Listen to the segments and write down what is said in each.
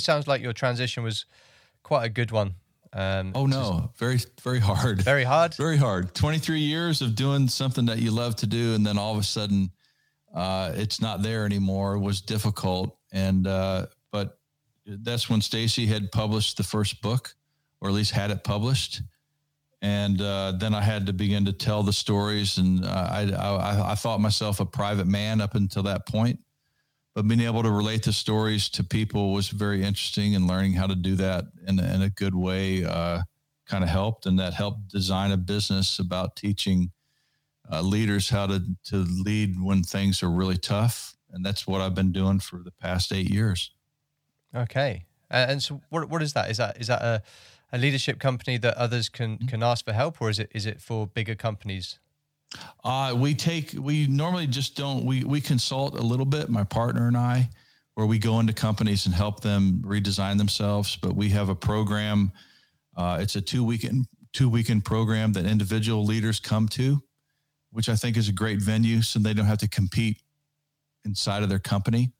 it sounds like your transition was quite a good one. Um, oh no, very very hard. Very hard. very hard. Twenty three years of doing something that you love to do, and then all of a sudden, uh, it's not there anymore. Was difficult, and uh, but that's when Stacy had published the first book, or at least had it published, and uh, then I had to begin to tell the stories, and uh, I, I I thought myself a private man up until that point but being able to relate the stories to people was very interesting and learning how to do that in, in a good way uh, kind of helped. And that helped design a business about teaching uh, leaders how to, to lead when things are really tough. And that's what i've been doing for the past eight years. Okay. And so what, what is that? Is that is that a, a leadership company that others can mm-hmm. can ask for help or is it is it for bigger companies uh, we take we normally just don't we we consult a little bit, my partner and I, where we go into companies and help them redesign themselves. But we have a program. Uh, it's a two weekend two weekend program that individual leaders come to, which I think is a great venue, so they don't have to compete inside of their company.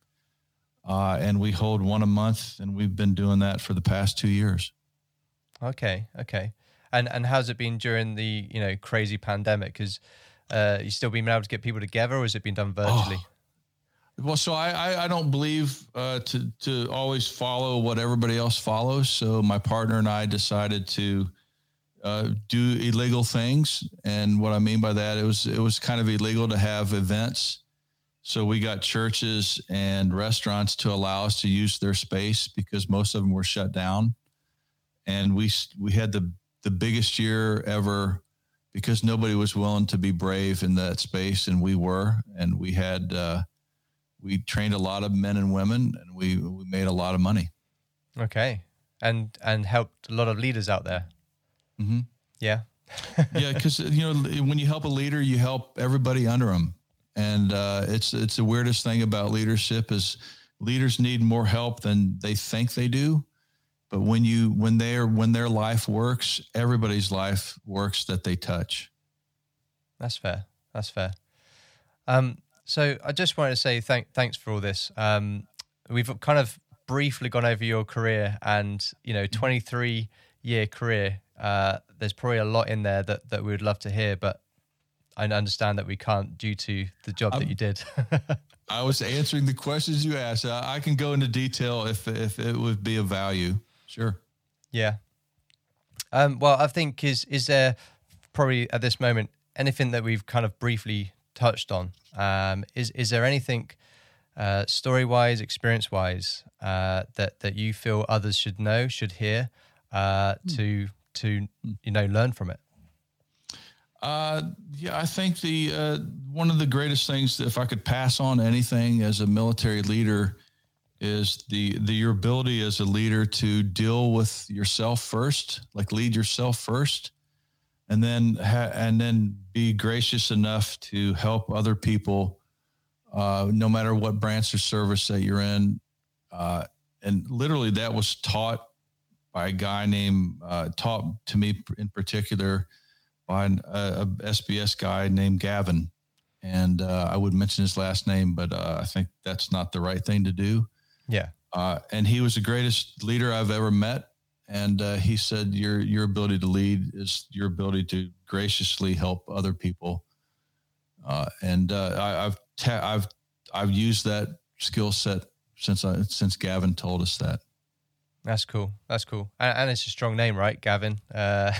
Uh, and we hold one a month, and we've been doing that for the past two years. Okay, okay. And and how's it been during the you know crazy pandemic? Because uh, you still been able to get people together, or has it been done virtually? Oh. Well, so I, I, I don't believe uh, to to always follow what everybody else follows. So my partner and I decided to uh, do illegal things, and what I mean by that, it was it was kind of illegal to have events. So we got churches and restaurants to allow us to use their space because most of them were shut down, and we we had the the biggest year ever because nobody was willing to be brave in that space, and we were, and we had uh, we trained a lot of men and women, and we we made a lot of money. Okay, and and helped a lot of leaders out there. Mm-hmm. Yeah, yeah, because you know when you help a leader, you help everybody under them, and uh, it's it's the weirdest thing about leadership is leaders need more help than they think they do but when you when they're when their life works everybody's life works that they touch. That's fair. That's fair. Um, so i just wanted to say thank, thanks for all this. Um, we've kind of briefly gone over your career and you know mm-hmm. 23 year career. Uh, there's probably a lot in there that, that we would love to hear but i understand that we can't due to the job I'm, that you did. I was answering the questions you asked. I, I can go into detail if if it would be of value Sure. Yeah. Um, well, I think is is there probably at this moment anything that we've kind of briefly touched on? Um, is is there anything uh, story wise, experience wise uh, that that you feel others should know, should hear, uh, mm. to to you know learn from it? Uh, yeah, I think the uh, one of the greatest things, if I could pass on anything as a military leader, is the the your ability as a leader to deal with yourself first, like lead yourself first, and then ha- and then be gracious enough to help other people, uh, no matter what branch or service that you're in. Uh, and literally, that was taught by a guy named uh, taught to me in particular by an, a, a SBS guy named Gavin. And uh, I would mention his last name, but uh, I think that's not the right thing to do yeah. Uh, and he was the greatest leader I've ever met. And uh, he said, "Your your ability to lead is your ability to graciously help other people." Uh, and uh, I, have ta- I've I've used that skill set since I since Gavin told us that. That's cool. That's cool. And, and it's a strong name, right, Gavin? Uh,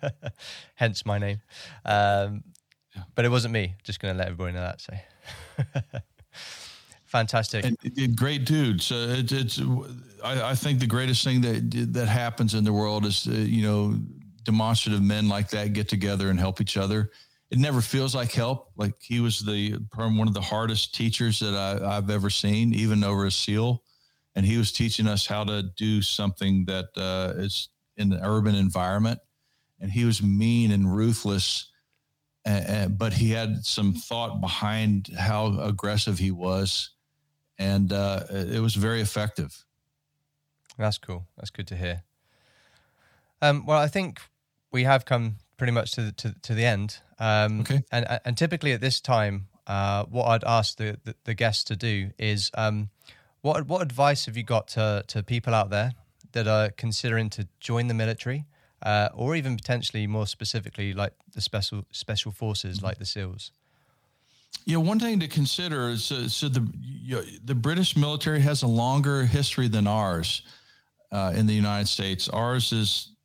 hence my name. Um, yeah. But it wasn't me. Just going to let everybody know that. So. Fantastic. And, and great dude. So it, it's, I, I, think the greatest thing that that happens in the world is, uh, you know, demonstrative men like that get together and help each other. It never feels like help. Like he was the one of the hardest teachers that I, I've ever seen, even over a SEAL, and he was teaching us how to do something that uh, is in an urban environment. And he was mean and ruthless, but he had some thought behind how aggressive he was and uh, it was very effective. That's cool. That's good to hear. Um, well, I think we have come pretty much to the, to, to the end. Um, okay. And and typically at this time, uh, what I'd ask the, the, the guests to do is, um, what what advice have you got to to people out there that are considering to join the military, uh, or even potentially more specifically, like the special special forces, mm-hmm. like the SEALs? Yeah, one thing to consider is uh, so the you know, the British military has a longer history than ours uh, in the United States. Ours is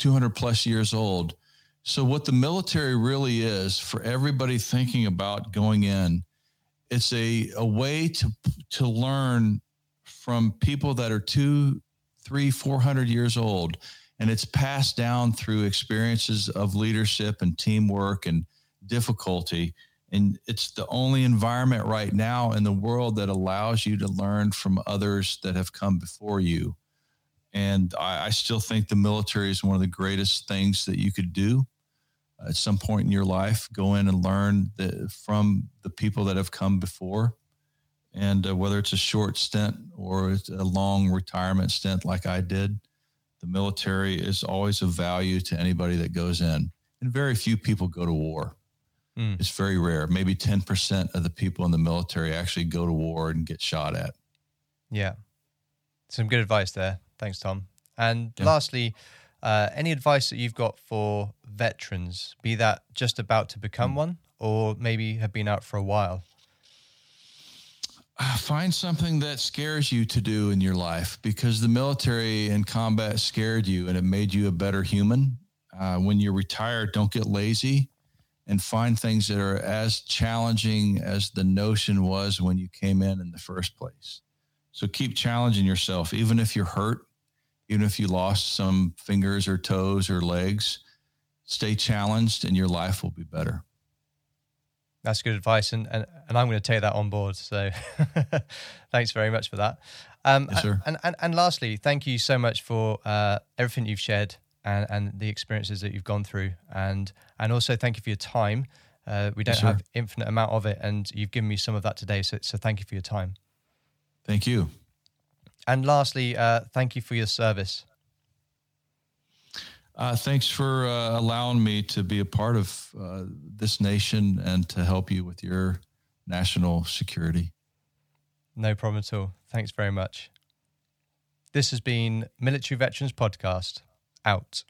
200 plus years old. So what the military really is for everybody thinking about going in, it's a, a way to to learn from people that are two, three, four hundred years old, and it's passed down through experiences of leadership and teamwork and difficulty and it's the only environment right now in the world that allows you to learn from others that have come before you. And I, I still think the military is one of the greatest things that you could do at some point in your life. Go in and learn the, from the people that have come before. And uh, whether it's a short stint or a long retirement stint like I did, the military is always of value to anybody that goes in. And very few people go to war. Mm. It's very rare. Maybe 10% of the people in the military actually go to war and get shot at. Yeah. Some good advice there. Thanks, Thom. And yeah. lastly, uh, any advice that you've got for veterans, be that just about to become mm. one or maybe have been out for a while? Uh, find something that scares you to do in your life because the military and combat scared you and it made you a better human. Uh, when you're retired, don't get lazy and find things that are as challenging as the notion was when you came in in the first place. So keep challenging yourself, even if you're hurt, even if you lost some fingers or toes or legs, stay challenged and your life will be better. That's good advice, and, and, and I'm going to take that on board. So, thanks very much for that. Um, yes, sir. And, and and lastly, thank you so much for uh, everything you've shared and, and the experiences that you've gone through. And and also thank you for your time. Uh, we don't have infinite amount of it, and you've given me some of that today. So so thank you for your time. Thank you. And lastly, uh, thank you for your service. Uh, thanks for uh, allowing me to be a part of uh, this nation and to help you with your national security. No problem at all. Thanks very much. This has been Military Veterans Podcast out.